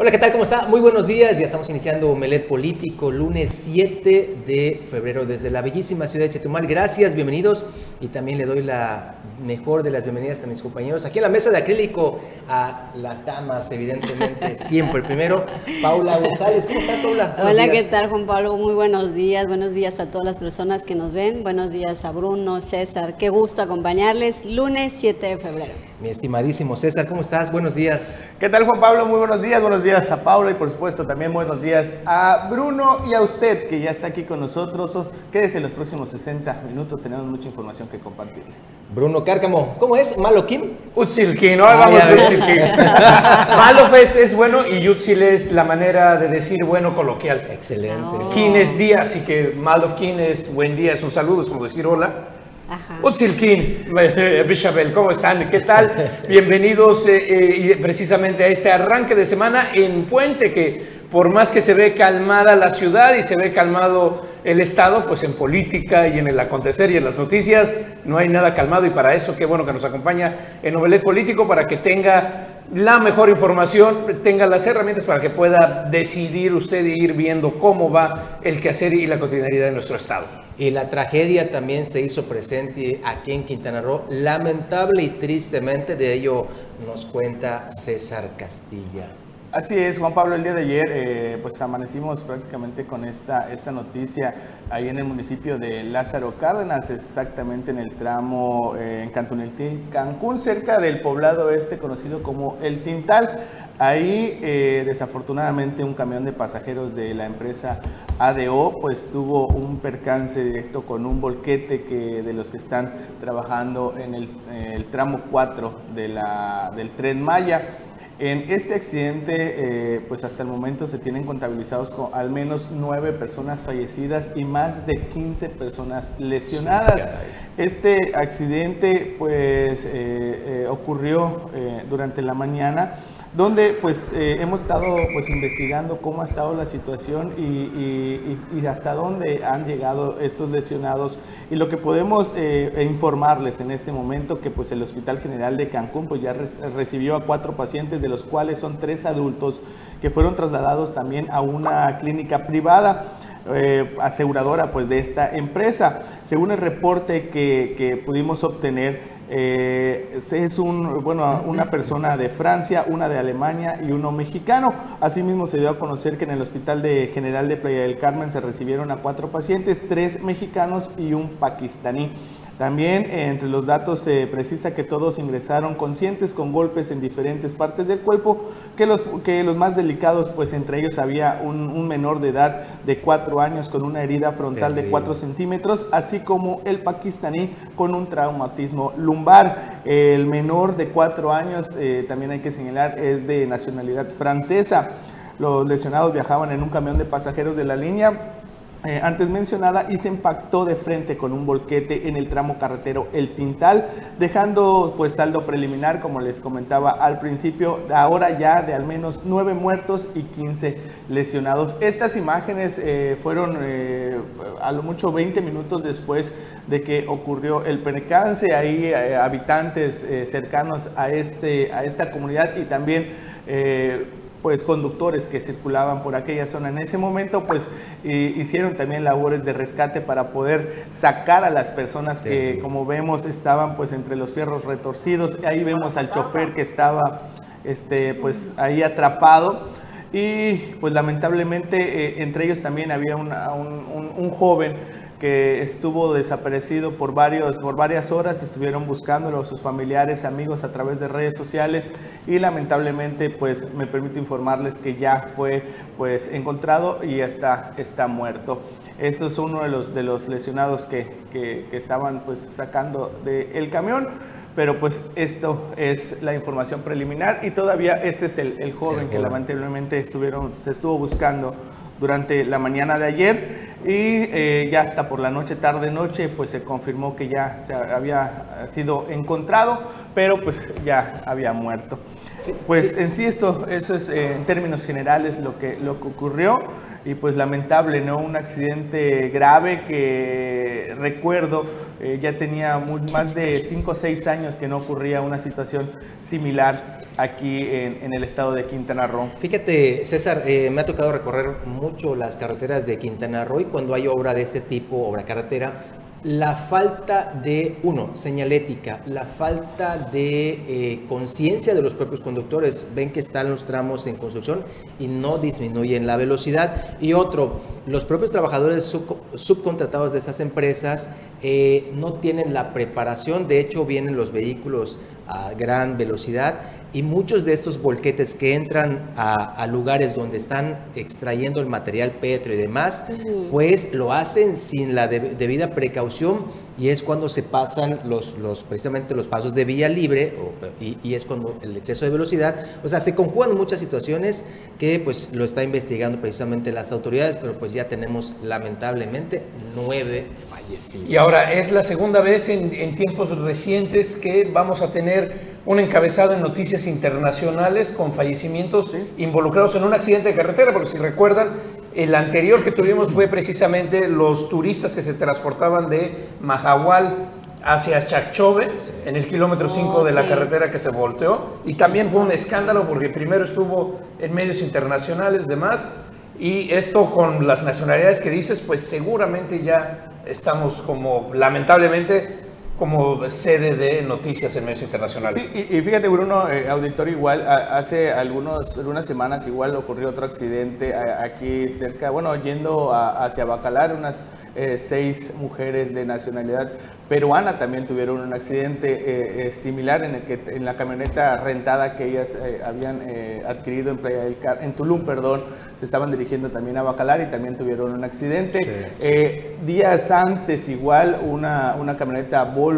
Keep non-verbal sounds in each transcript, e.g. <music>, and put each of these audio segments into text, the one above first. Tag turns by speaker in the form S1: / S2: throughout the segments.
S1: Hola, ¿qué tal? ¿Cómo está? Muy buenos días. Ya estamos iniciando Omelet Político, lunes 7 de febrero, desde la bellísima ciudad de Chetumal. Gracias, bienvenidos. Y también le doy la mejor de las bienvenidas a mis compañeros aquí en la mesa de acrílico, a las damas, evidentemente, <laughs> siempre. Primero, Paula González. ¿Cómo estás, Paula?
S2: Buenos Hola, ¿qué tal, Juan Pablo? Muy buenos días. Buenos días a todas las personas que nos ven. Buenos días a Bruno, César. Qué gusto acompañarles. Lunes 7 de febrero.
S1: Mi estimadísimo César, ¿cómo estás? Buenos días.
S3: ¿Qué tal, Juan Pablo? Muy buenos días. Buenos días a Paula y, por supuesto, también buenos días a Bruno y a usted, que ya está aquí con nosotros. Quédese en los próximos 60 minutos. Tenemos mucha información que compartir.
S1: Bruno Cárcamo, ¿cómo es? ¿Malokim?
S4: Utzilkin, ¿no? Vamos a Utzilkin. <laughs> Malof es, es, bueno y Utzil es la manera de decir bueno coloquial.
S1: Excelente.
S4: Kin es día, así que Malofkin es buen día, es un saludo, es como decir hola. Utzilkin, <laughs> Bishabel, ¿cómo están? ¿Qué tal? <laughs> Bienvenidos eh, eh, precisamente a este arranque de semana en Puente, que por más que se ve calmada la ciudad y se ve calmado el Estado, pues en política y en el acontecer y en las noticias no hay nada calmado y para eso qué bueno que nos acompaña en Novelet Político para que tenga la mejor información, tenga las herramientas para que pueda decidir usted y ir viendo cómo va el quehacer y la cotidianidad de nuestro Estado.
S1: Y la tragedia también se hizo presente aquí en Quintana Roo, lamentable y tristemente, de ello nos cuenta César Castilla.
S3: Así es, Juan Pablo, el día de ayer eh, pues amanecimos prácticamente con esta, esta noticia ahí en el municipio de Lázaro Cárdenas, exactamente en el tramo eh, en Cantuneltil, Cancún, cerca del poblado este conocido como El Tintal. Ahí eh, desafortunadamente un camión de pasajeros de la empresa ADO pues tuvo un percance directo con un volquete que de los que están trabajando en el, tramo 4 de la, del tren Maya. En este accidente, eh, pues hasta el momento se tienen contabilizados con al menos nueve personas fallecidas y más de 15 personas lesionadas. este accidente, pues, eh, eh, ocurrió durante la mañana donde pues eh, hemos estado pues investigando cómo ha estado la situación y, hasta dónde han llegado estos lesionados y lo que podemos eh, informarles en este momento que pues el Hospital General de Cancún pues ya recibió a cuatro pacientes de los cuales son tres adultos que fueron trasladados también a una clínica privada. Eh, aseguradora pues de esta empresa. Según el reporte que, que pudimos obtener, eh, es un, bueno, una persona de Francia, una de Alemania y uno mexicano. Asimismo, se dio a conocer que en el Hospital de General de Playa del Carmen se recibieron a cuatro pacientes, tres mexicanos y un pakistaní. También eh, entre los datos se precisa que todos ingresaron conscientes con golpes en diferentes partes del cuerpo, que los, que los más delicados, pues entre ellos había un, menor de edad de 4 años con una herida frontal de 4 centímetros, así como el pakistaní con un traumatismo lumbar. El menor de 4 años, eh, también hay que señalar, es de nacionalidad francesa. Los lesionados viajaban en un camión de pasajeros de la línea eh, antes mencionada y se impactó de frente con un volquete en el tramo carretero El Tintal, dejando pues saldo preliminar, como les comentaba al principio, ahora ya de al menos 9 muertos y 15 lesionados. Estas imágenes eh, fueron eh, a lo mucho 20 minutos después de que ocurrió el percance, ahí habitantes cercanos a, este, a esta comunidad y también pues conductores que circulaban por aquella zona. En ese momento pues hicieron también labores de rescate para poder sacar a las personas que como vemos estaban pues entre los fierros retorcidos. Ahí vemos al chofer que estaba este pues ahí atrapado. Y pues lamentablemente eh, entre ellos también había un, un joven que estuvo desaparecido por, varios, por varias horas, estuvieron buscándolo sus familiares, amigos a través de redes sociales y lamentablemente pues me permito informarles que ya fue pues encontrado y ya está, está muerto. Eso es uno de los, de los lesionados que, que, estaban pues sacando del camión pero pues esto es la información preliminar y todavía este es el, el joven que lamentablemente estuvieron, se estuvo buscando durante la mañana de ayer y eh, ya hasta por la noche, tarde, noche, pues se confirmó que ya se había sido encontrado, pero pues ya había muerto. Pues en sí esto, eso es eh, en términos generales lo que, lo que ocurrió. Y pues lamentable, ¿no? Un accidente grave que recuerdo eh, ya tenía más de 5 o 6 años que no ocurría una situación similar aquí en, el estado de Quintana Roo.
S1: Fíjate, César, eh, me ha tocado recorrer mucho las carreteras de Quintana Roo y cuando hay obra de este tipo, obra carretera, la falta de, uno, señalética, la falta de eh, conciencia de los propios conductores. Ven que están los tramos en construcción y no disminuyen la velocidad. Y otro, los propios trabajadores subcontratados de estas empresas eh, no tienen la preparación. De hecho, vienen los vehículos a gran velocidad y muchos de estos volquetes que entran a, lugares donde están extrayendo el material petro y demás, pues lo hacen sin la debida precaución y es cuando se pasan los, los precisamente los pasos de vía libre y, es cuando el exceso de velocidad, o sea, se conjugan muchas situaciones que pues lo está investigando precisamente las autoridades, pero pues ya tenemos lamentablemente nueve fallecidos.
S4: Y ahora es la segunda vez en, en tiempos recientes que vamos a tener un encabezado en noticias internacionales con fallecimientos involucrados en un accidente de carretera, porque si recuerdan, el anterior que tuvimos fue precisamente los turistas que se transportaban de Mahahual hacia Chachove, en el kilómetro 5 de la carretera que se volteó, y también fue un escándalo porque primero estuvo en medios internacionales, demás, y esto con las nacionalidades que dices, pues seguramente ya estamos como lamentablemente como sede de noticias en medios internacionales.
S3: Sí, y, fíjate Bruno, eh, auditorio igual, hace algunos, algunas semanas igual ocurrió otro accidente aquí cerca, bueno, yendo hacia Bacalar, unas eh, seis mujeres de nacionalidad peruana también tuvieron un accidente eh, similar en el que en la camioneta rentada que ellas habían adquirido en Playa del en Tulum, perdón, se estaban dirigiendo también a Bacalar y también tuvieron un accidente. días antes igual una, una camioneta Volvo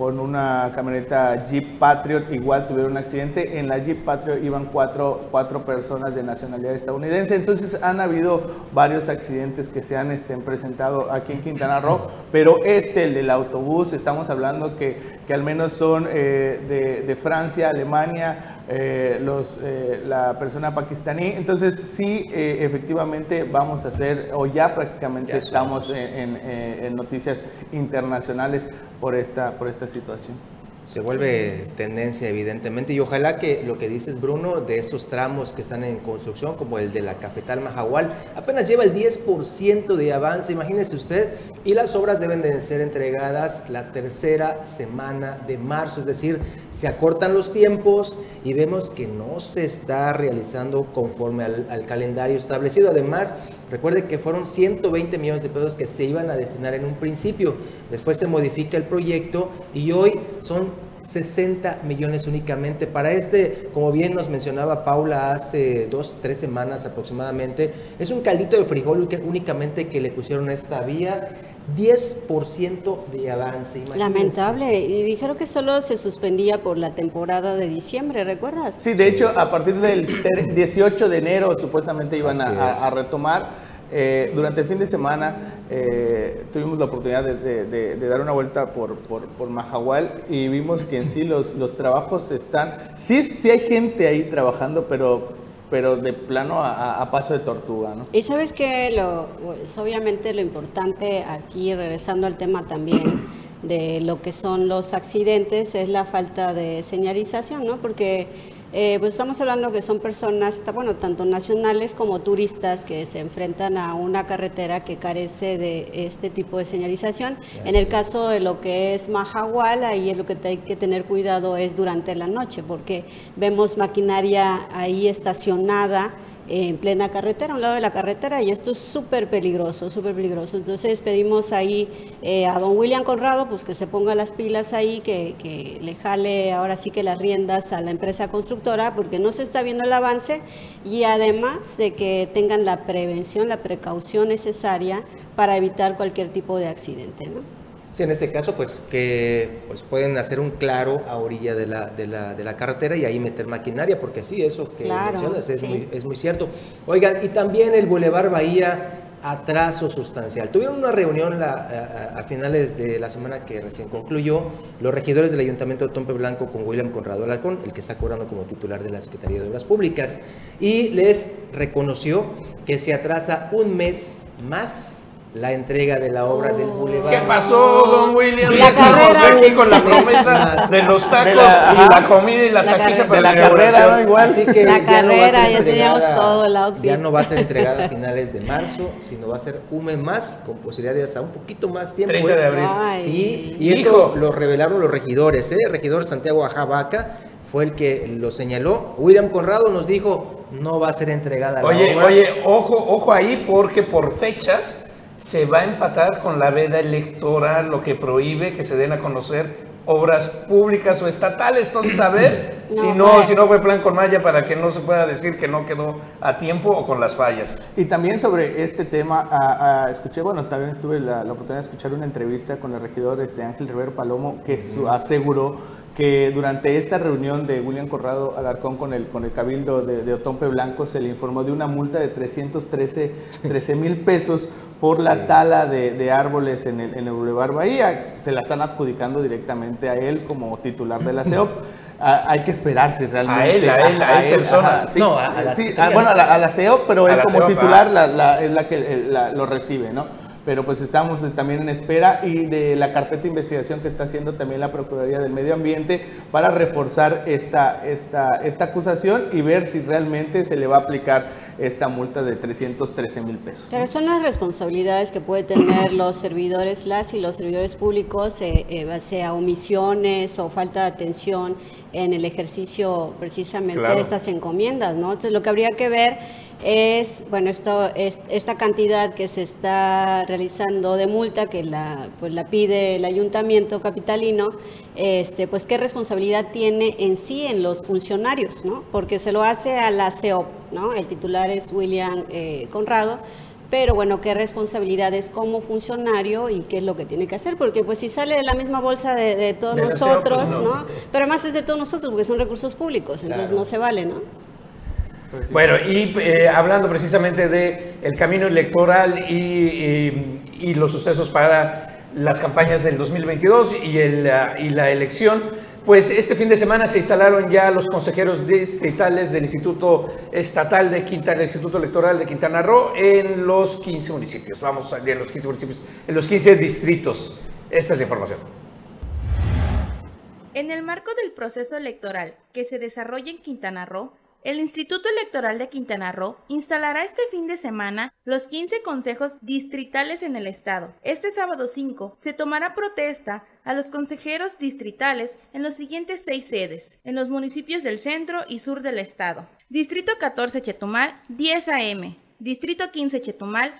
S3: con una camioneta Jeep Patriot, igual tuvieron un accidente. En la Jeep Patriot iban cuatro, cuatro personas de nacionalidad estadounidense. Entonces han habido varios accidentes que se han este, presentado aquí en Quintana Roo, pero este, el del autobús, estamos hablando que, que al menos son eh, de, de, Francia, Alemania, eh, los, eh, la persona pakistaní. Entonces sí, efectivamente vamos a hacer, o ya prácticamente estamos en, en, noticias internacionales por esta, por esta situación.
S1: Se vuelve tendencia, evidentemente, y ojalá que lo que dices, Bruno, de esos tramos que están en construcción, como el de la Cafetal Majahual, apenas lleva el 10% de avance, imagínese usted, y las obras deben de ser entregadas la tercera semana de marzo, es decir, se acortan los tiempos y vemos que no se está realizando conforme al, al calendario establecido. Además, Recuerde que fueron 120 millones de pesos que se iban a destinar en un principio. Después se modifica el proyecto y hoy son 60 millones únicamente. Para este, como bien nos mencionaba Paula hace dos, tres semanas aproximadamente, es un caldito de frijol únicamente que le pusieron esta vía. 10% de avance.
S2: Lamentable. Y dijeron que solo se suspendía por la temporada de diciembre, ¿recuerdas?
S3: Sí, de hecho, a partir del 18 de enero supuestamente iban a, retomar. Eh, durante el fin de semana eh, tuvimos la oportunidad de, dar una vuelta por, por, por, Mahahual y vimos que en sí los, los trabajos están, sí, sí hay gente ahí trabajando, pero pero de plano a, paso de tortuga, ¿no?
S2: Y sabes que lo, es obviamente lo importante aquí, regresando al tema también de lo que son los accidentes, es la falta de señalización, ¿no? Porque eh, pues estamos hablando que son personas, bueno, tanto nacionales como turistas que se enfrentan a una carretera que carece de este tipo de señalización. en el caso de lo que es Mahahual, ahí lo que hay que tener cuidado es durante la noche, porque vemos maquinaria ahí estacionada en plena carretera, a un lado de la carretera, y esto es súper peligroso, súper peligroso. Entonces pedimos ahí eh, a don William Conrado pues que se ponga las pilas ahí, que, que, le jale ahora sí que las riendas a la empresa constructora, porque no se está viendo el avance, y además de que tengan la prevención, la precaución necesaria para evitar cualquier tipo de accidente. ¿no?
S1: Sí, en este caso, pues que pues, pueden hacer un claro a orilla de la, de la, de la carretera y ahí meter maquinaria, porque sí, eso que mencionas es, muy, es muy cierto. Oigan, y también el Boulevard Bahía atraso sustancial. Tuvieron una reunión a, finales de la semana que recién concluyó los regidores del Ayuntamiento de Tompe Blanco con William Conrado Alarcón, el que está cobrando como titular de la Secretaría de Obras Públicas, y les reconoció que se atrasa un mes más la entrega de la obra del Boulevard.
S4: ¿Qué pasó, don William? La carrera aquí con la promesa de los tacos y la comida y la, taquiza para la, carrera,
S1: igual. Así que la ya carrera, no va a ser ya teníamos todo el outfit. Ya no va a ser entregada a finales de marzo, sino va a ser un mes más, con posibilidad de hasta un poquito más tiempo.
S4: 30 de abril.
S1: Sí, y esto lo revelaron los regidores, ¿eh? El regidor Santiago Ajabaca fue el que lo señaló. William Conrado nos dijo, no va a ser entregada
S4: oye, la obra. Oye, ojo, ojo ahí, porque por fechas se va a empatar con la veda electoral, lo que prohíbe que se den a conocer obras públicas o estatales. Entonces, a ver <clears throat> si, no, si no fue plan con Maya para que no se pueda decir que no quedó a tiempo o con las fallas.
S3: Y también sobre este tema, escuché, bueno, también tuve la, oportunidad de escuchar una entrevista con el regidor este, Ángel Rivero Palomo, que aseguró que durante esta reunión de William Corrado Alarcón con el, con el Cabildo de, Otompe Blanco se le informó de una multa de 313 mil pesos por la tala de, árboles en el, en el Boulevard Bahía. Se la están adjudicando directamente a él como titular de la CEOP. <clears throat> hay que esperar si realmente.
S4: A él, a él, a, él, persona.
S3: sí, no, a, la, sí, bueno, a la, CEOP, pero él como titular es la que lo recibe, ¿no? Pero pues estamos también en espera y de la carpeta de investigación que está haciendo también la Procuraduría del Medio Ambiente para reforzar esta, esta, esta acusación y ver si realmente se le va a aplicar esta multa de 313 mil pesos.
S2: Pero son las responsabilidades que pueden tener los servidores, las y los servidores públicos, eh, eh, sea omisiones o falta de atención en el ejercicio precisamente de estas encomiendas, ¿no? Entonces lo que habría que ver es, bueno, esto, es, esta cantidad que se está realizando de multa que la, pues la pide el ayuntamiento capitalino, este, pues qué responsabilidad tiene en sí en los funcionarios, ¿no? Porque se lo hace a la CEOP, ¿no? El titular es William eh, Conrado, pero bueno, qué responsabilidad es como funcionario y qué es lo que tiene que hacer, porque pues si sale de la misma bolsa de, todos nosotros, ¿no? Pero además es de todos nosotros, porque son recursos públicos, entonces no se vale, ¿no?
S4: Pues bueno, y eh, hablando precisamente de el camino electoral y, y, los sucesos para las campañas del 2022 y, el, y la elección, pues este fin de semana se instalaron ya los consejeros distritales del Instituto Estatal de Quintana, Instituto Electoral de Quintana Roo en los 15 municipios. Vamos a en los 15 municipios, en los 15 distritos. Esta es la información.
S5: En el marco del proceso electoral que se desarrolla en Quintana Roo, el Instituto Electoral de Quintana Roo instalará este fin de semana los 15 consejos distritales en el estado. Este sábado 5 se tomará protesta a los consejeros distritales en los siguientes seis sedes, en los municipios del centro y sur del estado. Distrito 14 Chetumal, 10 a.m. Distrito 15 Chetumal,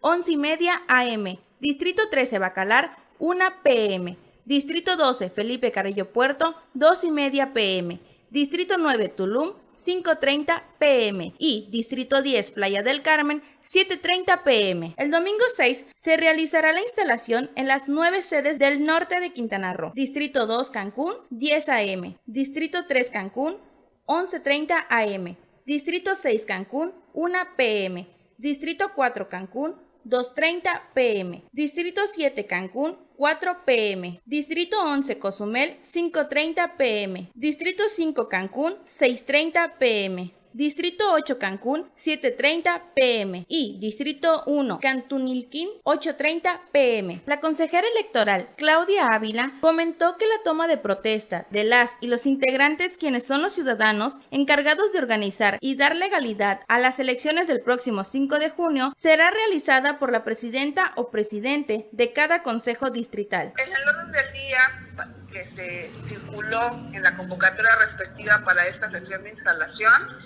S5: 11 y media a.m. Distrito 13 Bacalar, 1 p.m. Distrito 12 Felipe Carrillo Puerto, 2 y media p.m. Distrito 9 Tulum, 5.30 pm y Distrito 10 Playa del Carmen 7.30 pm. El domingo 6 se realizará la instalación en las nueve sedes del norte de Quintana Roo. Distrito 2 Cancún 10 am. Distrito 3 Cancún 11.30 am. Distrito 6 Cancún 1 pm. Distrito 4 Cancún 2.30 pm. Distrito 7 Cancún 4 pm. Distrito 11 Cozumel 5.30 pm. Distrito 5 Cancún 6.30 pm. Distrito 8 Cancún 7.30 pm y Distrito 1 Cantunilquín 8.30 pm. La consejera electoral Claudia Ávila comentó que la toma de protesta de las y los integrantes quienes son los ciudadanos encargados de organizar y dar legalidad a las elecciones del próximo 5 de junio será realizada por la presidenta o presidente de cada consejo distrital.
S6: En el orden del día que se circuló en la convocatoria respectiva para esta sesión de instalación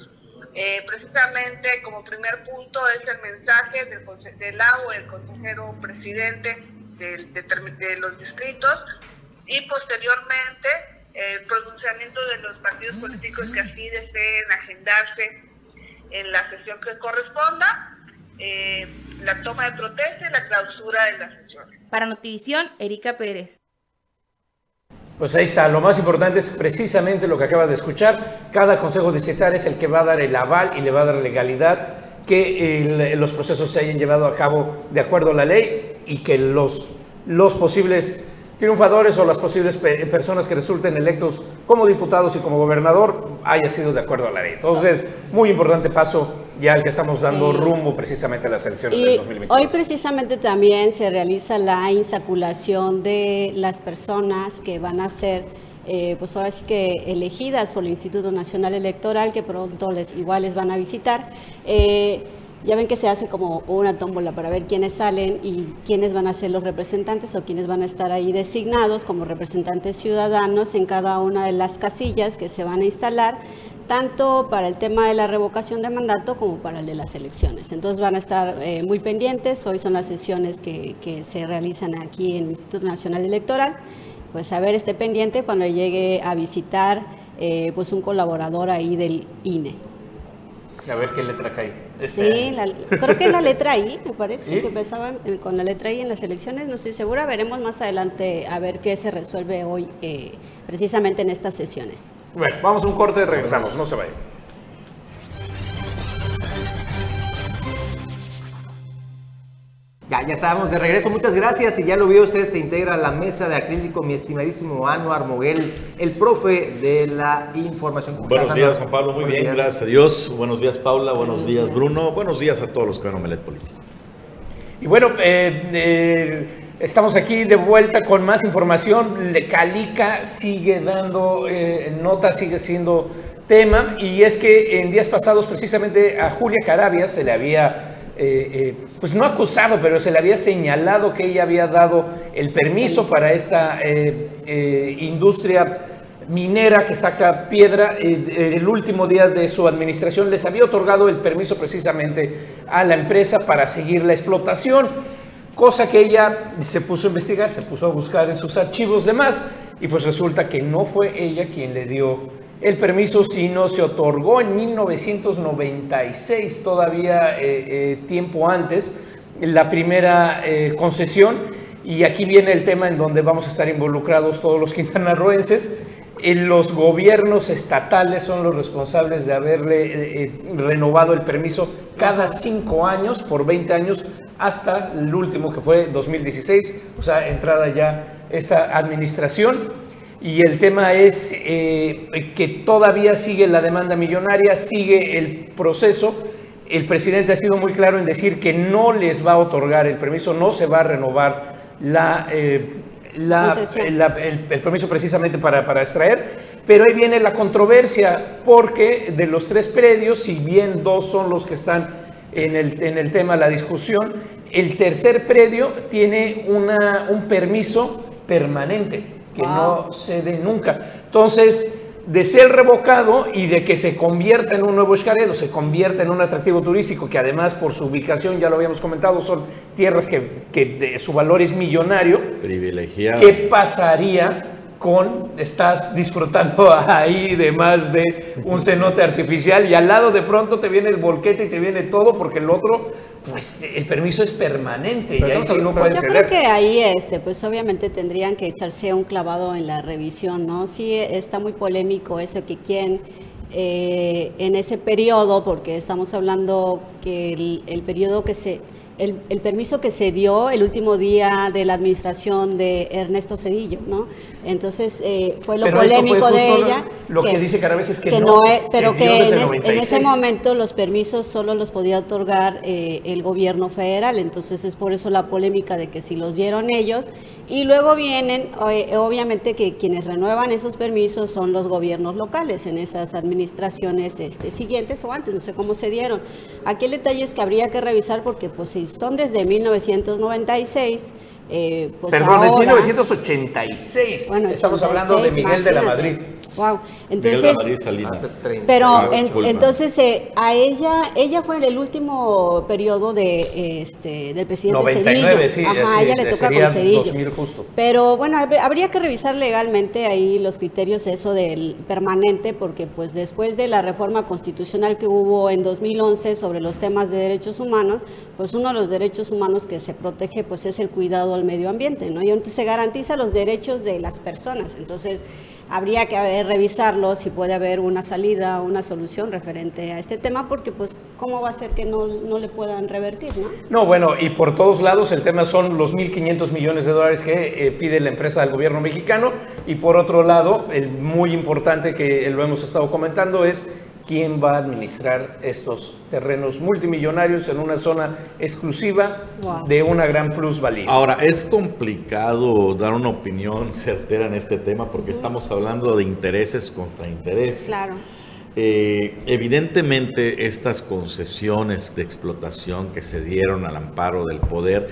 S6: eh, precisamente como primer punto es el mensaje del, del el consejero presidente de, los distritos y posteriormente el pronunciamiento de los partidos políticos que así deseen agendarse en la sesión que corresponda, eh, la toma de protesta y la clausura de la sesión.
S5: Para Notivisión, Erika Pérez.
S4: Pues ahí está, lo más importante es precisamente lo que acaba de escuchar. Cada consejo distrital es el que va a dar el aval y le va a dar legalidad que los procesos se hayan llevado a cabo de acuerdo a la ley y que los, los posibles triunfadores o las posibles personas que resulten electos como diputados y como gobernador haya sido de acuerdo a la ley. Entonces, muy importante paso ya el que estamos dando rumbo precisamente a las elecciones del 2022.
S2: Hoy precisamente también se realiza la insaculación de las personas que van a ser eh, pues ahora sí que elegidas por el Instituto Nacional Electoral, que pronto les igual les van a visitar. Eh, ya ven que se hace como una tómbola para ver quiénes salen y quiénes van a ser los representantes o quiénes van a estar ahí designados como representantes ciudadanos en cada una de las casillas que se van a instalar, tanto para el tema de la revocación de mandato como para el de las elecciones. Entonces van a estar eh, muy pendientes, hoy son las sesiones que, se realizan aquí en el Instituto Nacional Electoral, pues a ver, esté pendiente cuando llegue a visitar eh, pues un colaborador ahí del INE.
S4: A ver qué letra cae.
S2: Sí, creo que es la letra I, me parece, que empezaban eh, con la letra I en las elecciones, no estoy segura, veremos más adelante a ver qué se resuelve hoy eh, precisamente en estas sesiones.
S4: Bueno, vamos a un corte y regresamos, no se vayan.
S1: Ya, ya estábamos de regreso, muchas gracias. Y ya lo vio usted, se integra a la mesa de acrílico mi estimadísimo Anuar Moguel, el profe de la información.
S7: Buenos días, Juan Pablo, muy bien, gracias a Dios. Buenos días, Paula, buenos, días, Bruno. Buenos días a todos los que ven Omelet Político.
S4: Y bueno, eh, eh, estamos aquí de vuelta con más información. Calica sigue dando eh, nota, sigue siendo tema. Y es que en días pasados, precisamente a Julia Carabia se le había eh, eh, pues no acusado, pero se le había señalado que ella había dado el permiso para esta eh, industria minera que saca piedra. el último día de su administración les había otorgado el permiso precisamente a la empresa para seguir la explotación, cosa que ella se puso a investigar, se puso a buscar en sus archivos demás, y pues resulta que no fue ella quien le dio el permiso sí no se otorgó en 1996, todavía eh, eh, tiempo antes, la primera eh, concesión. Y aquí viene el tema en donde vamos a estar involucrados todos los <laughs> quintanarroenses. los gobiernos estatales son los responsables de haberle renovado el permiso cada cinco años, por 20 años, hasta el último que fue 2016, o sea, entrada ya esta administración. Y el tema es eh, que todavía sigue la demanda millonaria, sigue el proceso. El presidente ha sido muy claro en decir que no les va a otorgar el permiso, no se va a renovar la, eh, el, permiso precisamente para, para extraer. Pero ahí viene la controversia, porque de los tres predios, si bien dos son los que están en el, en el tema, la discusión, el tercer predio tiene una, un permiso permanente que no cede nunca. Entonces, de ser revocado y de que se convierta en un nuevo Escaredo, se convierta en un atractivo turístico, que además por su ubicación, ya lo habíamos comentado, son tierras que, que su valor es millonario.
S7: Privilegiado.
S4: ¿Qué pasaría con, estás disfrutando <laughs> ahí de más de un cenote artificial y al lado de pronto te viene el volquete y te viene todo porque el otro, pues el permiso es permanente y ahí no
S2: pueden Yo creo que ahí este, pues obviamente tendrían que echarse un clavado en la revisión, ¿no? Sí está muy polémico eso que quién eh, en ese periodo, porque estamos hablando que el, el periodo que se el, permiso que se dio el último día de la administración de Ernesto Cedillo, ¿no? Entonces eh, fue lo polémico de ella.
S4: Lo que, dice cada vez es que, no,
S2: es, pero que en, ese momento los permisos solo los podía otorgar eh, el gobierno federal, entonces es por eso la polémica de que si los dieron ellos y luego vienen, eh, obviamente que quienes renuevan esos permisos son los gobiernos locales en esas administraciones este, siguientes o antes, no sé cómo se dieron. Aquí el detalle es que habría que revisar porque pues si son desde 1996,
S4: eh, pues Perdón, es 1986. Bueno, Estamos hablando de Miguel de la Madrid.
S2: Wow. Entonces, pero ah, entonces eh, a ella, ella fue en el último periodo de este del presidente 99, Sí, Ajá, a ella le toca con Cedillo. Pero bueno, habría que revisar legalmente ahí los criterios eso del permanente, porque pues después de la reforma constitucional que hubo en 2011 sobre los temas de derechos humanos, pues uno de los derechos humanos que se protege pues es el cuidado al medio ambiente, ¿no? Y entonces se garantiza los derechos de las personas. Entonces habría que revisarlo si puede haber una salida, una solución referente a este tema, porque pues cómo va a ser que no, no le puedan revertir, ¿no?
S4: No, bueno, y por todos lados el tema son los 1.500 millones de dólares que eh, pide la empresa del gobierno mexicano, y por otro lado, el muy importante que lo hemos estado comentando es quién va a administrar estos terrenos multimillonarios en una zona exclusiva de una gran plusvalía.
S7: Ahora, es complicado dar una opinión certera en este tema porque estamos hablando de intereses contra intereses.
S2: Claro.
S7: Eh, evidentemente, estas concesiones de explotación que se dieron al amparo del poder,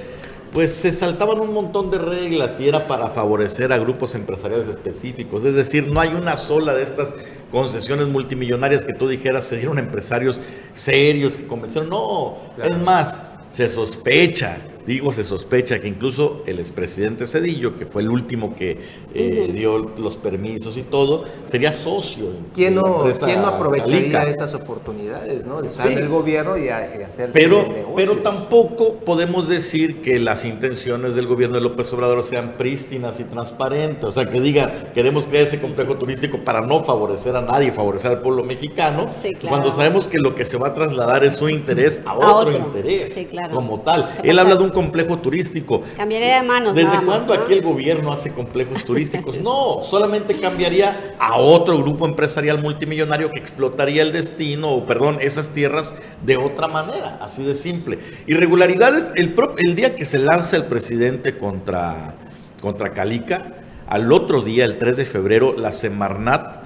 S7: pues se saltaban un montón de reglas y era para favorecer a grupos empresariales específicos. Es decir, no hay una sola de estas concesiones multimillonarias que tú dijeras se dieron a empresarios serios que convencieron. No, es más, se sospecha Digo, se sospecha que incluso el expresidente Cedillo, que fue el último que eh, dio los permisos y todo, sería socio.
S1: ¿Quién no, ¿quién no aprovecharía estas oportunidades, ¿no? De estar en el gobierno y, hacer
S7: pero, pero tampoco podemos decir que las intenciones del gobierno de López Obrador sean prístinas y transparentes. O sea, que digan, queremos crear ese complejo turístico para no favorecer a nadie, favorecer al pueblo mexicano, cuando sabemos que lo que se va a trasladar es su interés a, otro, interés, como tal. Él habla de un complejo turístico.
S2: Cambiaría de manos.
S7: ¿Desde cuándo aquí el gobierno hace complejos turísticos? No, solamente cambiaría a otro grupo empresarial multimillonario que explotaría el destino, o perdón, esas tierras de otra manera, así de simple. Irregularidades, el, el día que se lanza el presidente contra, contra Calica, al otro día, el 3 de febrero, la Semarnat,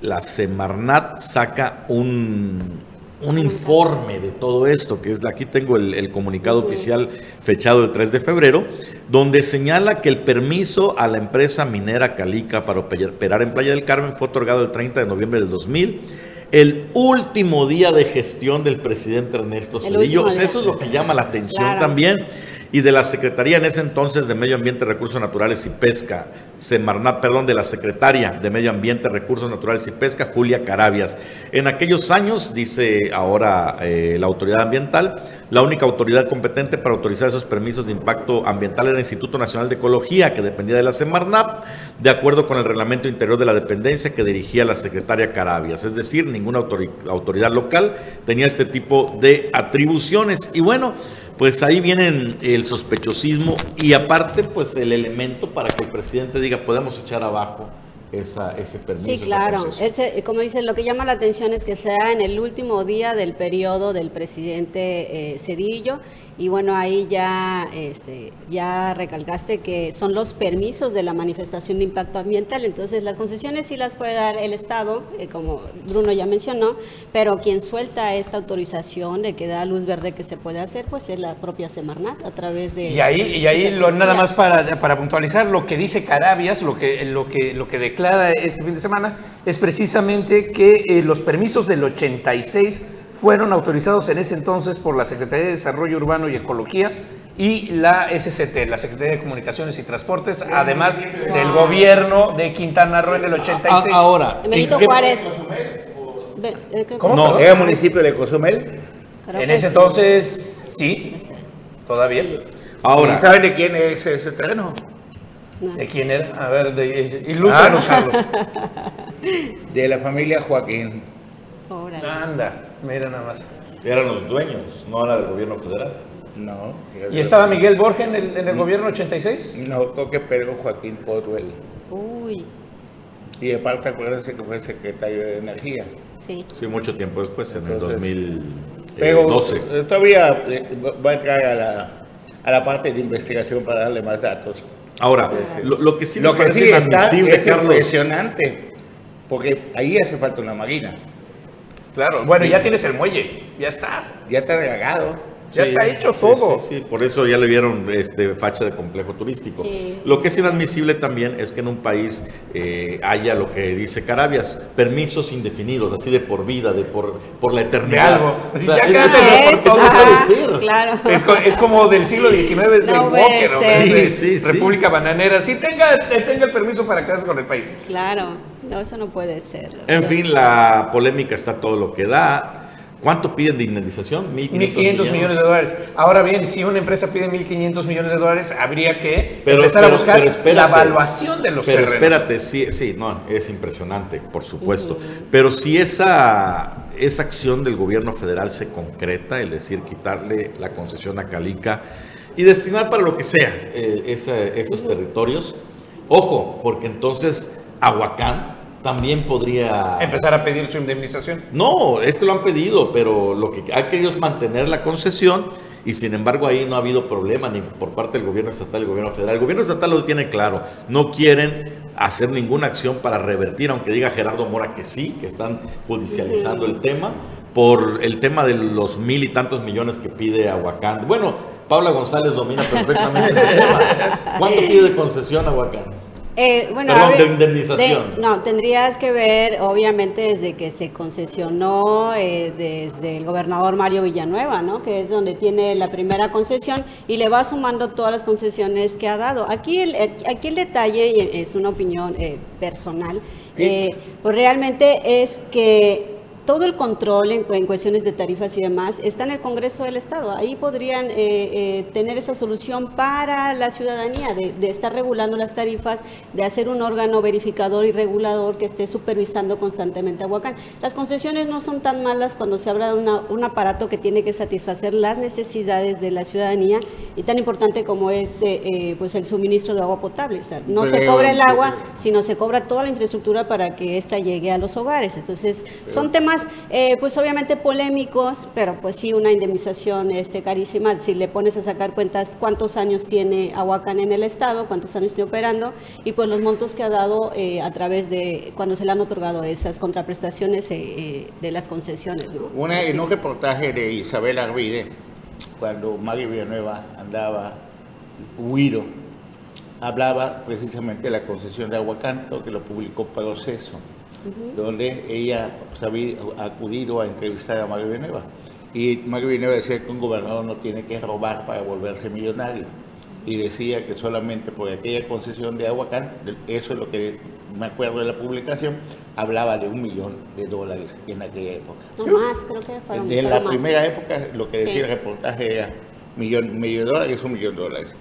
S7: la Semarnat saca un, un informe de todo esto, que es aquí tengo el, comunicado oficial fechado el 3 de febrero, donde señala que el permiso a la empresa minera Calica para operar en Playa del Carmen fue otorgado el 30 de noviembre del 2000 el último día de gestión del presidente Ernesto Cedillo. eso es lo que llama la atención también y de la Secretaría en ese entonces de Medio Ambiente, Recursos Naturales y Pesca, Semarnat, perdón, de la Secretaria de Medio Ambiente, Recursos Naturales y Pesca, Julia Carabias. En aquellos años, dice ahora eh, la autoridad ambiental, la única autoridad competente para autorizar esos permisos de impacto ambiental era el Instituto Nacional de Ecología, que dependía de la Semarnat, de acuerdo con el reglamento interior de la dependencia que dirigía la secretaria Carabias. Es decir, ninguna autoridad local tenía este tipo de atribuciones. Y bueno, pues ahí viene el sospechosismo y aparte pues el elemento para que el presidente diga podemos echar abajo esa, ese permiso.
S2: Sí, claro. Ese, como dicen, lo que llama la atención es que sea en el último día del periodo del presidente eh, Cedillo y bueno, ahí ya, este, ya recalcaste que son los permisos de la manifestación de impacto ambiental, entonces las concesiones sí las puede dar el Estado, eh, como Bruno ya mencionó, pero quien suelta esta autorización de que da luz verde que se puede hacer, pues es la propia Semarnat a través de...
S4: Y ahí, y ahí lo, nada más para, para puntualizar, lo que dice Carabias, lo que, lo, que, lo que declara este fin de semana, es precisamente que eh, los permisos del 86 fueron autorizados en ese entonces por la Secretaría de Desarrollo Urbano y Ecología y la SCT, la Secretaría de Comunicaciones y Transportes, además del gobierno de Quintana Roo en el 86.
S7: Ahora,
S2: Benito Juárez.
S4: ¿Cómo? No, ¿era municipio de Cozumel? en ese entonces, sí, todavía.
S3: Ahora. ¿Saben de quién es ese terreno?
S4: ¿De quién era? A ver, de, ilústranos, ah. Carlos. <laughs>
S3: De la familia Joaquín.
S4: Anda. Mira nada más.
S7: Eran los dueños, no era del gobierno federal.
S3: No.
S4: ¿Y estaba Miguel Borges en el, en el gobierno 86?
S3: No, creo que Pedro Joaquín Podwell.
S2: Uy.
S3: Y aparte acuérdense que fue secretario de Energía.
S2: Sí.
S7: Sí, mucho tiempo después, en el 2012.
S3: Pero eh, todavía eh, va a entrar a la, a la parte de investigación para darle más datos.
S7: Ahora, lo, que sí me lo parece que sí inadmisible,
S3: es impresionante, porque ahí hace falta una marina.
S4: Claro, bueno, ya tienes el muelle, ya está.
S3: Ya está regado.
S4: Ya está hecho todo.
S7: Sí, sí, por eso ya le vieron este, facha de complejo turístico. Lo que es inadmisible también es que en un país eh, haya lo que dice Carabias, permisos indefinidos, así de por vida, de por, por la eternidad.
S4: De algo. O sea, ya es, eso no puede ser. Claro. Es, como del siglo XIX, es del Walker, ¿no? Sí, sí, sí. República Bananera. Sí, tenga, tenga el permiso para quedarse con el país.
S2: Claro, no, eso no puede ser.
S7: En fin, la polémica está todo lo que da ¿Cuánto piden de indemnización?
S4: 1.500 millones. millones de dólares. Ahora bien, si una empresa pide 1.500 millones de dólares, habría que empezar a buscar la evaluación de los
S7: Pero espérate, sí, sí, no, es impresionante, por supuesto. Pero si esa, esa acción del gobierno federal se concreta, es decir, quitarle la concesión a Calica y destinar para lo que sea eh, esos territorios, ojo, porque entonces Aguacán también podría...
S4: Empezar a pedir su indemnización.
S7: No, es que lo han pedido, pero lo que hay que ellos mantener la concesión y sin embargo ahí no ha habido problema ni por parte del gobierno estatal y el gobierno federal. El gobierno estatal lo tiene claro, no quieren hacer ninguna acción para revertir, aunque diga Gerardo Mora que sí, que están judicializando el tema, por el tema de los mil y tantos millones que pide Aguacán. Bueno, Paula González domina perfectamente ese <laughs> tema. ¿Cuánto pide de concesión Aguacán?
S2: Eh, bueno,
S7: Perdón, de indemnización.
S2: no, tendrías que ver, obviamente, desde que se concesionó, eh, desde el gobernador Mario Villanueva, ¿no? Que es donde tiene la primera concesión y le va sumando todas las concesiones que ha dado. Aquí el, aquí el detalle, es una opinión eh, personal, pues realmente es que todo el control en, cuestiones de tarifas y demás está en el Congreso del Estado. Ahí podrían eh, eh, tener esa solución para la ciudadanía, de, estar regulando las tarifas, de hacer un órgano verificador y regulador que esté supervisando constantemente a Huacán. Las concesiones no son tan malas cuando se habla de un aparato que tiene que satisfacer las necesidades de la ciudadanía y tan importante como es eh, pues el suministro de agua potable. O sea, no se cobra el agua, sino se cobra toda la infraestructura para que ésta llegue a los hogares. Entonces, son temas eh, pues obviamente polémicos, pero pues sí una indemnización este, carísima. Si le pones a sacar cuentas cuántos años tiene Aguacán en el Estado, cuántos años tiene operando, y pues los montos que ha dado eh, a través de cuando se le han otorgado esas contraprestaciones eh, de las concesiones.
S8: Una, en un reportaje de Isabel Arvide, cuando Mario Villanueva andaba huido, hablaba precisamente de la concesión de Aguacán, que lo publicó Proceso donde ella pues, había acudido a entrevistar a Mario Villanueva. Y Mario Villanueva decía que un gobernador no tiene que robar para volverse millonario. Y decía que solamente por aquella concesión de Aguacán, eso es lo que me acuerdo de la publicación, hablaba de un millón de dólares en aquella época.
S2: No más, creo que fueron
S8: En la primera época, lo que decía el reportaje era millón, millón de dólares, un millón de dólares.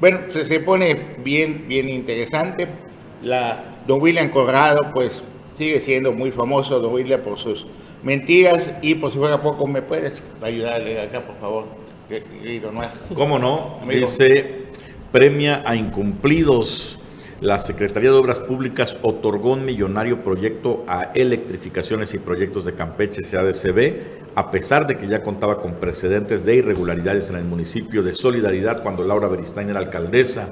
S8: Bueno, se pone bien, bien interesante. La, don William Corrado, pues sigue siendo muy famoso Don William por sus mentiras y por si fuera poco, ¿me puedes ayudarle acá, por favor?
S7: ¿Cómo no? Dice, premia a incumplidos. La Secretaría de Obras Públicas otorgó un millonario proyecto a electrificaciones y proyectos de Campeche CADCB, a pesar de que ya contaba con precedentes de irregularidades en el municipio de Solidaridad cuando Laura Beristain era alcaldesa.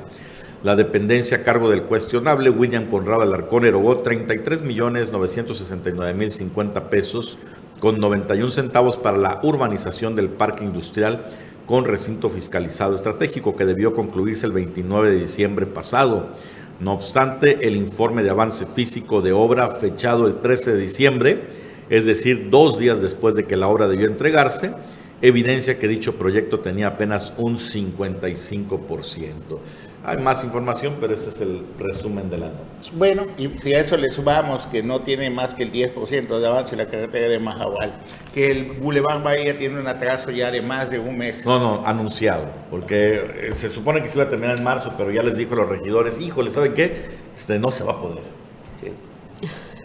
S7: La dependencia a cargo del cuestionable William Conrado Alarcón erogó 33 millones 969 mil 50 pesos con 91 centavos para la urbanización del parque industrial con recinto fiscalizado estratégico que debió concluirse el 29 de diciembre pasado. No obstante, el informe de avance físico de obra fechado el 13 de diciembre, es decir, dos días después de que la obra debió entregarse, evidencia que dicho proyecto tenía apenas un 55%. Hay más información, pero ese es el resumen de la nota.
S8: Bueno, y si a eso le sumamos que no tiene más que el 10% de avance la carretera de Majahual, que el Boulevard Bahía tiene un atraso ya de más de un mes.
S7: No, no, anunciado, porque eh, se supone que se iba a terminar en marzo, pero ya les dijo a los regidores, híjole, ¿saben qué? Este no se va a poder.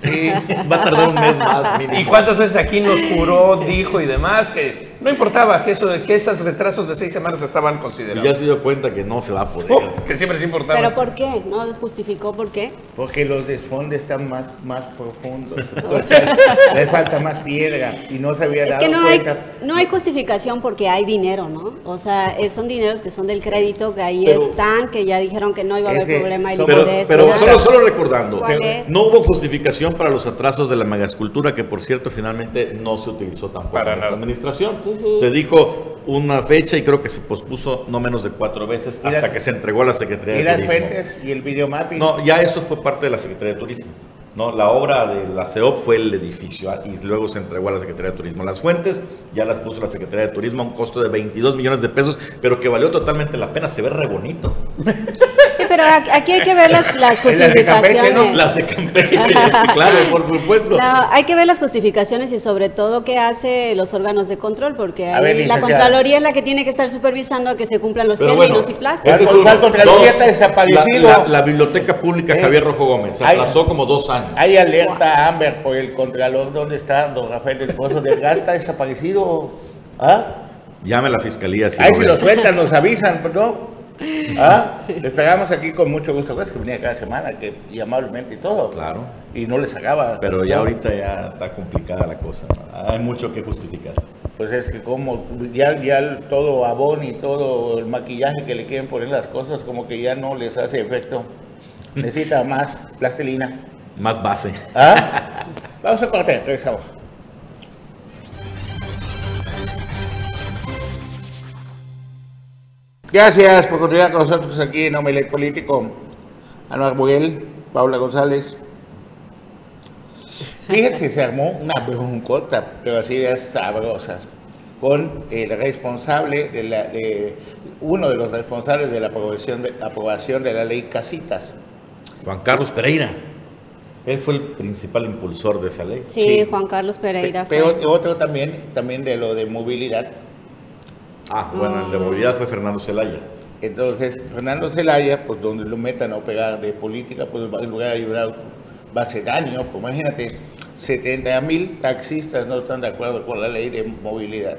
S7: <laughs> va a tardar un mes más.
S4: ¿Y cuántas veces aquí nos juró, dijo y demás que no importaba que, eso, que esos retrasos de seis semanas estaban considerados.
S7: Y ya se dio cuenta que no se va a poder.
S4: Oh, que siempre es importante.
S2: ¿Pero por qué? ¿No justificó por qué?
S8: Porque los desfondes están más, más profundos. <laughs> Les falta más piedra y no se había dado
S2: que no
S8: cuenta.
S2: Hay, no hay justificación porque hay dinero, ¿no? O sea, son dineros que son del crédito, que ahí están, que ya dijeron que no iba a haber problema de
S7: liquidez. Pero, solo, solo recordando, no hubo justificación para los atrasos de la megascultura, que por cierto finalmente no se utilizó tampoco para en la administración. Se dijo una fecha y creo que se pospuso no menos de cuatro veces hasta que se entregó a la Secretaría de Turismo.
S8: ¿Y las fuentes y el videomapping?
S7: No, ya eso fue parte de la Secretaría de Turismo. No, la obra de la CEOP fue el edificio y luego se entregó a la Secretaría de Turismo. Las fuentes ya las puso la Secretaría de Turismo a un costo de 22 millones de pesos, pero que valió totalmente la pena, se ve re bonito. <laughs>
S2: Pero aquí hay que ver las, <laughs> justificaciones.
S7: Las de Campeche, <laughs> claro, por supuesto.
S2: hay que ver las justificaciones y sobre todo qué hace los órganos de control, porque ahí la Contraloría es la que tiene que estar supervisando a que se cumplan los términos y plazos.
S8: La Contraloría está desaparecido.
S7: La, Biblioteca Pública eh, Javier Rojo Gómez se aplazó como dos años.
S8: Hay alerta Amber por el Contralor. ¿Dónde está don Rafael del Pozo del Galta desaparecido? ¿Ah?
S7: Llame a la fiscalía.
S8: Si Ahí si lo sueltan, nos avisan, ¿no? <laughs> ¿Ah? esperamos aquí con mucho gusto, pues que venía cada semana, que y amablemente y todo.
S7: Claro.
S8: Y no les sacaba.
S7: Pero ya ahorita ya está complicada la cosa. Hay mucho que justificar.
S8: Pues es que como ya, ya todo abón y todo el maquillaje que le quieren poner las cosas, como que ya no les hace efecto. <laughs> Necesita más plastilina.
S7: Más base.
S8: ¿Ah? <laughs> Vamos a corte, regresamos. Gracias por continuar con nosotros aquí en Omelet Político. Anuar Buguel, Paula González. Fíjense, se armó una broncota, pero así de sabrosas, con el responsable, de, la, de uno de los responsables de la aprobación de, aprobación de la ley Casitas.
S7: Juan Carlos Pereira. Él fue el principal impulsor de esa ley.
S2: Sí, Juan Carlos Pereira.
S8: Pero otro también, también de lo de movilidad.
S7: Ah, bueno, el de movilidad fue Fernando Zelaya.
S8: Entonces, Fernando Zelaya, pues donde lo metan a pegar de política, pues en lugar de ayudar, va a hacer daño. Pues imagínate, 70 mil taxistas no están de acuerdo con la ley de movilidad.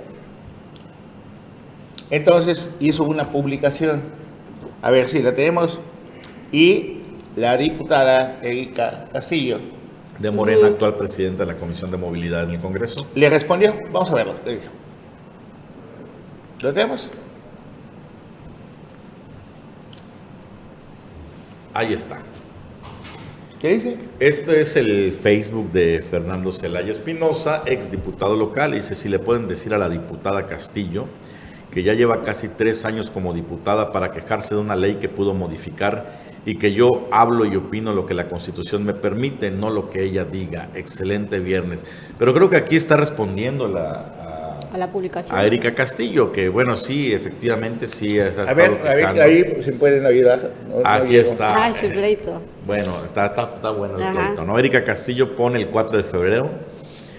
S8: Entonces hizo una publicación, a ver si la tenemos, y la diputada Erika Castillo.
S7: De Morena, actual presidenta de la Comisión de Movilidad en el Congreso.
S8: Le respondió, vamos a verlo. ¿Lo tenemos?
S7: Ahí está.
S8: ¿Qué dice?
S7: Este es el Facebook de Fernando Zelaya Espinosa, ex diputado local. Dice, si le pueden decir a la diputada Castillo que ya lleva casi tres años como diputada para quejarse de una ley que pudo modificar y que yo hablo y opino lo que la Constitución me permite, no lo que ella diga. Excelente viernes. Pero creo que aquí está respondiendo la,
S2: a, la publicación.
S7: A Erika Castillo, que bueno, sí, efectivamente sí.
S8: Ha a ver, a ver, ahí se pueden ayudar.
S7: aquí está.
S2: Ah, su pleito.
S7: Bueno, está, está, bueno el pleito, ¿no? Erika Castillo pone el 4 de febrero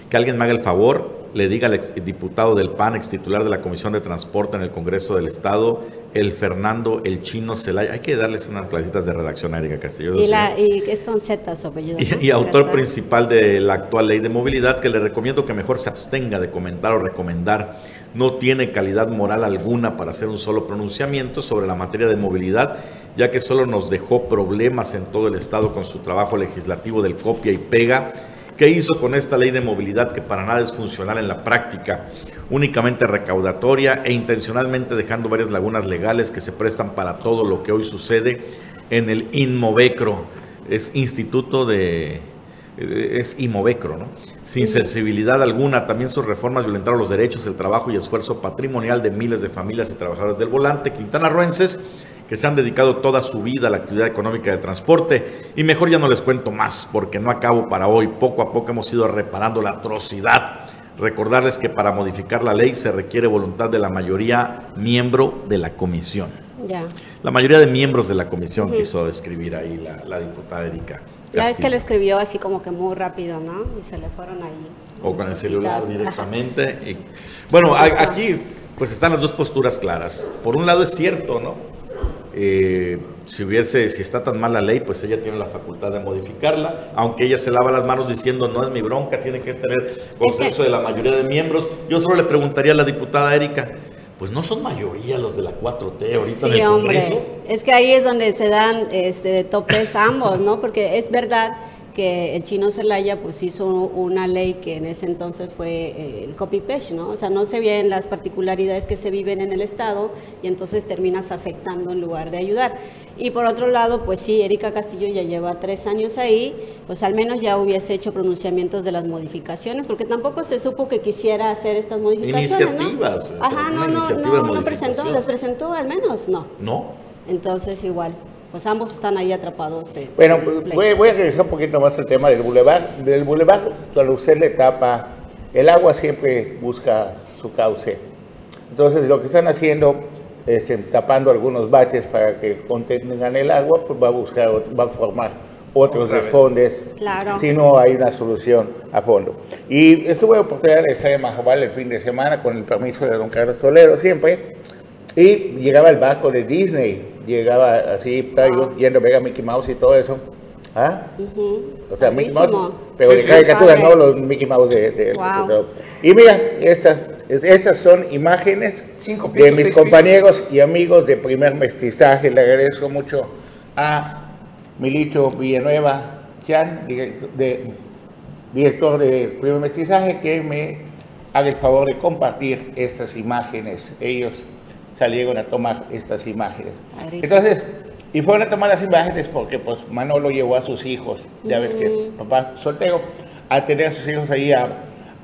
S7: que alguien me haga el favor le diga al diputado del PAN, ex titular de la Comisión de Transporte en el Congreso del Estado, el Fernando, el chino Celaya. Hay que darles unas clasitas de redacción a Erika Castillo.
S2: Y, la, y es con Z su apellido.
S7: Y, autor principal de la actual ley de movilidad, que le recomiendo que mejor se abstenga de comentar o recomendar. No tiene calidad moral alguna para hacer un solo pronunciamiento sobre la materia de movilidad, ya que solo nos dejó problemas en todo el Estado con su trabajo legislativo del copia y pega ¿Qué hizo con esta ley de movilidad que para nada es funcional en la práctica? Únicamente recaudatoria e intencionalmente dejando varias lagunas legales que se prestan para todo lo que hoy sucede en el Inmovecro. Es instituto de... es Inmovecro, ¿no? Sin sensibilidad alguna, también sus reformas violentaron los derechos, el trabajo y esfuerzo patrimonial de miles de familias y trabajadores del volante quintanarroenses que se han dedicado toda su vida a la actividad económica de transporte. Y mejor ya no les cuento más, porque no acabo para hoy. Poco a poco hemos ido reparando la atrocidad. Recordarles que para modificar la ley se requiere voluntad de la mayoría miembro de la comisión.
S2: Ya.
S7: La mayoría de miembros de la comisión quiso escribir ahí la, diputada Erika.
S2: Ya es que lo escribió así como que muy rápido, ¿no? Y se le fueron ahí.
S7: O con el celular directamente. <laughs> Y, bueno, aquí pues están las dos posturas claras. Por un lado es cierto, ¿no? Eh, si hubiese, si está tan mal la ley, pues ella tiene la facultad de modificarla, aunque ella se lava las manos diciendo no es mi bronca, tiene que tener consenso de la mayoría de miembros. Yo solo le preguntaría a la diputada Erika, pues no son mayoría los de la 4T ahorita en el Congreso.
S2: Es que ahí es donde se dan este, topes ambos, ¿no? Porque es verdad que el chino Celaya pues hizo una ley que en ese entonces fue eh, el copy-paste, ¿no? O sea, no se ven las particularidades que se viven en el Estado y entonces terminas afectando en lugar de ayudar. Y por otro lado, pues sí, Erika Castillo ya lleva tres años ahí, pues al menos ya hubiese hecho pronunciamientos de las modificaciones, porque tampoco se supo que quisiera hacer estas modificaciones.
S7: Iniciativas.
S2: ¿no? Ajá, no, no, no, no presentó, las presentó al menos, no.
S7: No.
S2: Entonces igual. Pues ambos están ahí atrapados.
S8: bueno, voy, voy, a regresar un poquito más al tema del bulevar. Del bulevar, cuando usted le tapa, el agua siempre busca su cauce. Entonces, lo que están haciendo es tapando algunos baches para que contengan el agua, pues va a buscar, va a formar otros desfondes, claro. si no hay una solución a fondo. Y estuve oportunidad de estar en Majabal el fin de semana con el permiso de don Carlos Toledo siempre, y llegaba el barco de Disney, llegaba así, yendo a ver a Mickey Mouse y todo eso. ¿Ah? O sea, Mickey Mouse, pero de caricatura, no los Mickey Mouse de... y mira, esta, estas son imágenes de mis compañeros y amigos de primer mestizaje. Le agradezco mucho a Milicho Villanueva Chan, director de primer mestizaje, que me haga el favor de compartir estas imágenes. Ellos salieron a tomar estas imágenes. Entonces, y fueron a tomar las imágenes porque pues Manolo llevó a sus hijos, ya ves que papá soltero, a tener a sus hijos ahí a,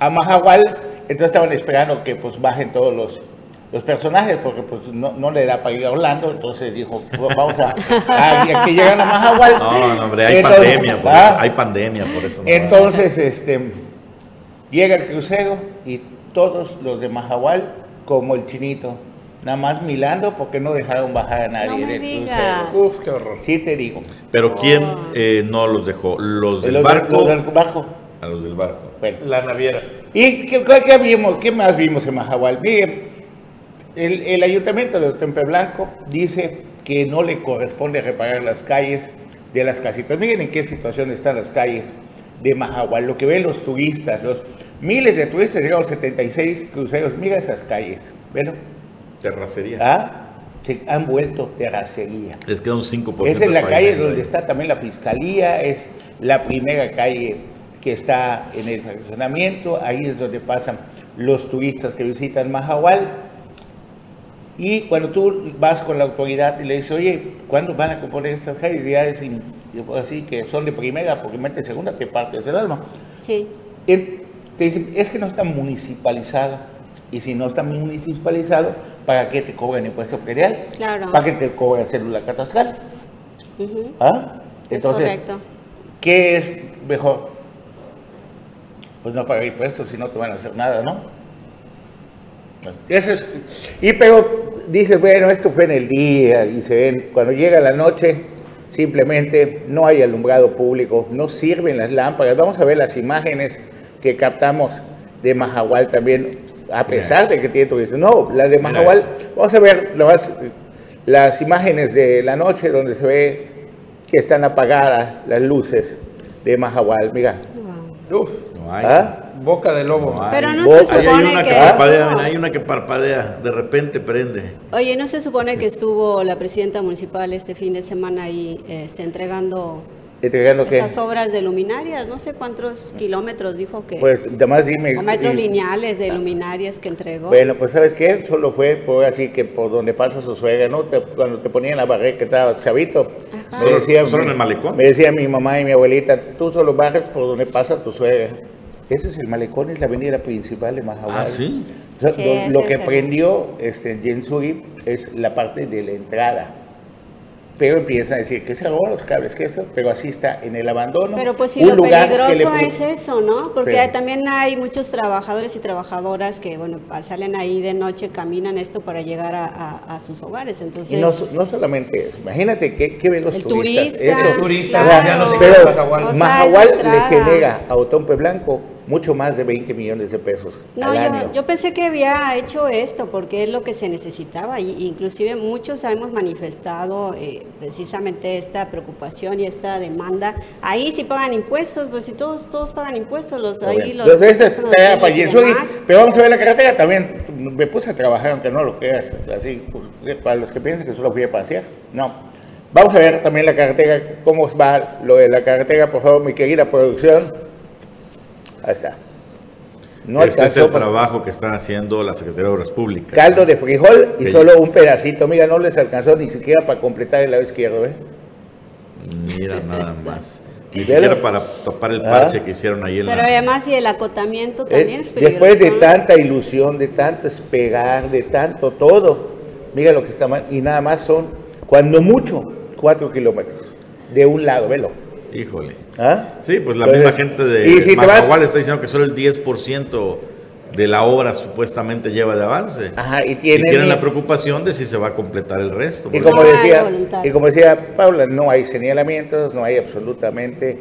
S8: a Mahahual, entonces estaban esperando que pues bajen todos los, los personajes porque pues no, no, le da para ir a Orlando, entonces dijo, pues, vamos a, a, que llegan a Mahahual.
S7: No, no, hombre, hay pandemia, por ¿ah? hay pandemia por eso.
S8: entonces, este, llega el crucero y todos los de Mahahual, como el chinito, Nada más milando porque no dejaron bajar a nadie.
S2: No me digas.
S8: Uf, qué horror. Sí te digo.
S7: Pero ¿quién eh, no los dejó? ¿Los del barco?
S8: Los del barco.
S7: A los del barco.
S4: Bueno. La naviera.
S8: ¿Y qué, qué, vimos? ¿Qué más vimos en Majahual? Miren, el, el ayuntamiento de Tempe Blanco dice que no le corresponde reparar las calles de las casitas. Miren en qué situación están las calles de Majahual. Lo que ven los turistas, los miles de turistas, llegaron 76 cruceros. Mira esas calles. ¿Ven?
S7: Terracería.
S8: ¿Ah? Se han vuelto terracería.
S7: Les queda un 5%.
S8: Es en la calle donde está también la fiscalía, es la primera calle que está en el funcionamiento, ahí es donde pasan los turistas que visitan Mahahual. Y cuando tú vas con la autoridad y le dices, oye, ¿cuándo van a componer estas calles? Ya es así que son de primera, porque mete segunda, te partes el alma.
S2: Sí.
S8: te dicen, es que no está municipalizado. Y si no está municipalizado, ¿para qué te cobran impuesto predial?
S2: Claro.
S8: ¿Para qué te cobran célula catastral? ¿Ah? Entonces,
S2: correcto.
S8: ¿qué es mejor? Pues no pagar impuestos si no te van a hacer nada, ¿no? Eso es, y pero dices, bueno, esto fue en el día y se ven, cuando llega la noche, simplemente no hay alumbrado público, no sirven las lámparas. Vamos a ver las imágenes que captamos de Mahahual también a pesar de que tiene turismo. No, la de Mahahual, vamos a ver las imágenes de la noche donde se ve que están apagadas las luces de Mahahual. Mira.
S4: Uf, ¿Ah? Boca de lobo.
S2: Pero no se supone
S7: hay una
S2: que,
S7: parpadea, hay una que parpadea, de repente prende.
S2: Oye, ¿no se supone que estuvo la presidenta municipal este fin de semana ahí este, entregando
S8: ¿Entregando qué?
S2: Esas obras de luminarias, no sé cuántos kilómetros dijo que.
S8: Pues, además dime.
S2: O metros lineales de luminarias que entregó.
S8: Bueno, pues, ¿sabes qué? Solo fue por así que por donde pasa su suegra, ¿no? cuando te ponían la barrera que estaba chavito.
S7: Me decía, ¿Solo en el malecón?
S8: Me decía mi mamá y mi abuelita, tú solo bajas por donde pasa tu suegra. Ese es el malecón, es la avenida principal de Mahahual.
S7: Ah, sí.
S8: lo, que prendió este, Jensuri es la parte de la entrada pero empieza a decir que se robó los cables, que eso, pero así está en el abandono.
S2: Pero pues sí, lo peligroso es eso, ¿no? Porque también hay muchos trabajadores y trabajadoras que, bueno, salen ahí de noche, caminan esto para llegar a, sus hogares, entonces...
S8: Y no, no solamente eso, imagínate qué, ven los
S2: el
S8: turistas.
S2: Turista,
S4: el turista, ya no se
S8: pero Mahahual le genera a Otompe Blanco mucho más de 20 millones de pesos
S2: no, yo, yo, pensé que había hecho esto porque es lo que se necesitaba y inclusive muchos hemos manifestado eh, precisamente esta preocupación y esta demanda. Ahí sí pagan impuestos, pues si todos todos pagan impuestos, los ahí los,
S8: pero vamos a ver la carretera también me puse a trabajar aunque no lo creas, así pues, para los que piensan que solo fui a pasear. No. Vamos a ver también la carretera, cómo va lo de la carretera, por favor, mi querida producción. Está.
S7: No este es el trabajo que están haciendo la Secretaría de Obras Públicas.
S8: Caldo de frijol y solo un pedacito. Mira, no les alcanzó ni siquiera para completar el lado izquierdo, ¿eh?
S7: Mira, nada más. Ni siquiera para topar el parche ah. que hicieron ahí en
S2: Pero además y el acotamiento también es peligroso.
S8: Después de tanta ilusión, de tanto espegar, de tanto todo, mira lo que está mal. Y nada más son, cuando mucho, 4 kilómetros. De un lado, velo.
S7: Híjole.
S8: ¿Ah?
S7: Sí, pues la
S8: Entonces,
S7: misma gente de
S8: y si
S7: está diciendo que solo el 10% de la obra supuestamente lleva de avance.
S8: Ajá, y
S7: Y
S8: tienen,
S7: la preocupación de si se va a completar el resto.
S8: y como decía, y como decía Paula, no hay señalamientos, no hay absolutamente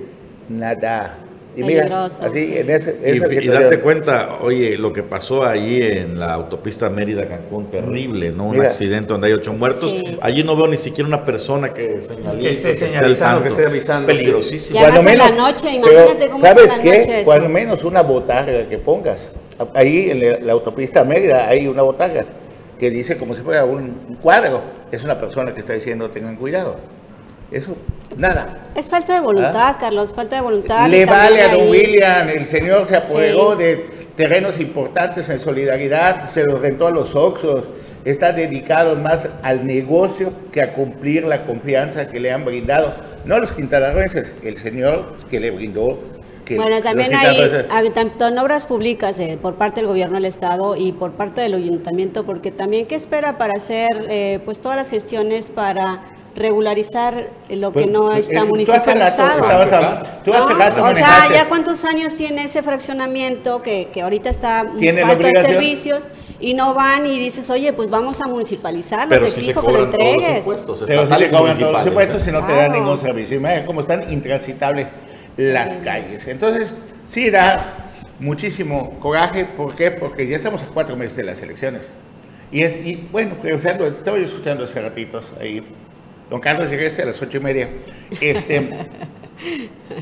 S8: nada. Y mira,
S2: Peligroso,
S8: así
S2: sí.
S8: en ese,
S7: Y, date cuenta, oye, lo que pasó ahí en la autopista Mérida-Cancún, terrible, ¿no? Un
S8: Mira.
S7: accidente donde hay ocho muertos.
S2: Sí.
S7: Allí no veo ni siquiera una persona que señalice,
S4: Que esté
S7: que esté al
S4: señalizando, que esté avisando,
S7: Peligrosísimo.
S2: Además en la noche, imagínate cómo
S8: ¿sabes
S2: está en la
S8: qué?
S2: noche.
S8: Cuando menos una botarga que pongas. Ahí en la, la autopista Mérida hay una botarga que dice como si fuera un, un cuadro. Es una persona que está diciendo tengan cuidado. Eso, nada.
S2: Es falta de voluntad, Carlos, falta de voluntad.
S8: Le vale a don
S2: ahí-
S8: William, el señor se apoderó
S2: Sí.
S8: de terrenos importantes en solidaridad, se los rentó a los Oxos, está dedicado más al negocio que a cumplir la confianza que le han brindado, no los quintanarroenses, el señor que le brindó.
S2: Bueno, también hay,
S8: quintanarroenses-
S2: hay tanto en obras públicas eh, por parte del gobierno del estado y por parte del ayuntamiento, porque también qué espera para hacer eh, pues todas las gestiones para regularizar eh, lo que
S8: Pues,
S2: no
S8: pues,
S2: está
S8: es- tú hace rato
S2: municipalizado.
S8: estabas a- tú hace
S2: ¿No?
S8: rato
S2: O sea, ya cuántos años tiene ese fraccionamiento que, que ahorita está
S8: Tiene
S2: falta de servicios y no van y dices, oye, pues vamos a municipalizarlo,
S7: Pero
S2: te
S7: si se
S2: exijo que lo
S7: cobran todos los
S2: entregues.
S7: impuestos
S8: Pero
S7: estatales y
S8: cobran todos los impuestos
S7: ¿eh?
S8: y no te dan ningún servicio. Imagínate cómo están intransitables las calles. Entonces, sí da muchísimo coraje. ¿Por qué? Porque ya estamos a cuatro meses de las elecciones. Y, es- y, bueno, regresando, estaba yo escuchando hace ratitos ahí, don Carlos llegué a las ocho y media, este,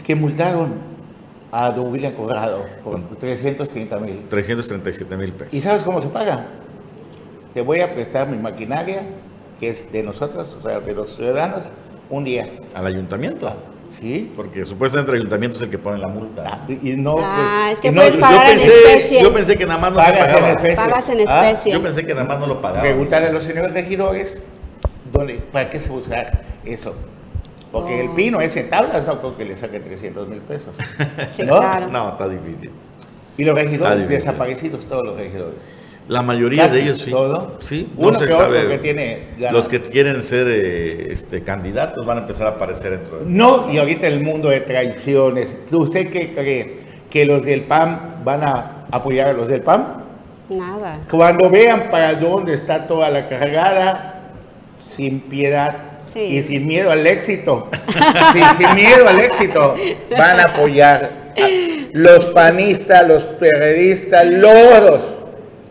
S8: que multaron a don William Corrado con 330 mil.
S7: 337 mil pesos.
S8: ¿Y sabes cómo se paga? Te voy a prestar mi maquinaria, que es de nosotros, o sea, de los ciudadanos, un día.
S7: Al ayuntamiento.
S8: ¿Sí?
S7: Porque supuestamente el ayuntamiento es el que pone la multa.
S8: Ah, Y no,
S2: Ah,
S8: pues,
S2: es que
S8: y no-
S2: puedes
S8: yo
S2: pagar en
S7: pensé,
S2: especie.
S7: yo pensé que nada más no se
S8: pagas en
S7: pagaba.
S8: especie.
S2: Pagas en
S8: Ah,
S2: especie.
S7: Yo pensé que nada más no lo pagaba.
S8: Preguntarle a los señores regidores, ¿dónde, ¿para qué se usa eso? Porque el
S2: Oh.
S8: pino es en tablas, no creo que le saquen 300 mil pesos. <laughs>
S2: Sí,
S8: ¿No?
S2: claro.
S7: No, está difícil.
S8: Y los regidores desaparecidos, todos los regidores.
S7: La mayoría
S8: Casi
S7: de ellos sí.
S8: todo.
S7: Sí,
S8: Uno
S7: no se
S8: que otro
S7: sabe.
S8: que tiene ganas.
S7: Los que quieren ser eh, este, candidatos van a empezar a aparecer dentro de
S8: No, y ahorita el mundo de traiciones. ¿Usted qué cree? ¿Que los del PAN van a apoyar a los del PAN?
S2: Nada.
S8: Cuando vean para dónde está toda la cargada, sin piedad
S2: Sí.
S8: y sin miedo al éxito, <laughs> sin, sin miedo al éxito, van a apoyar a los panistas, los periodistas, loros.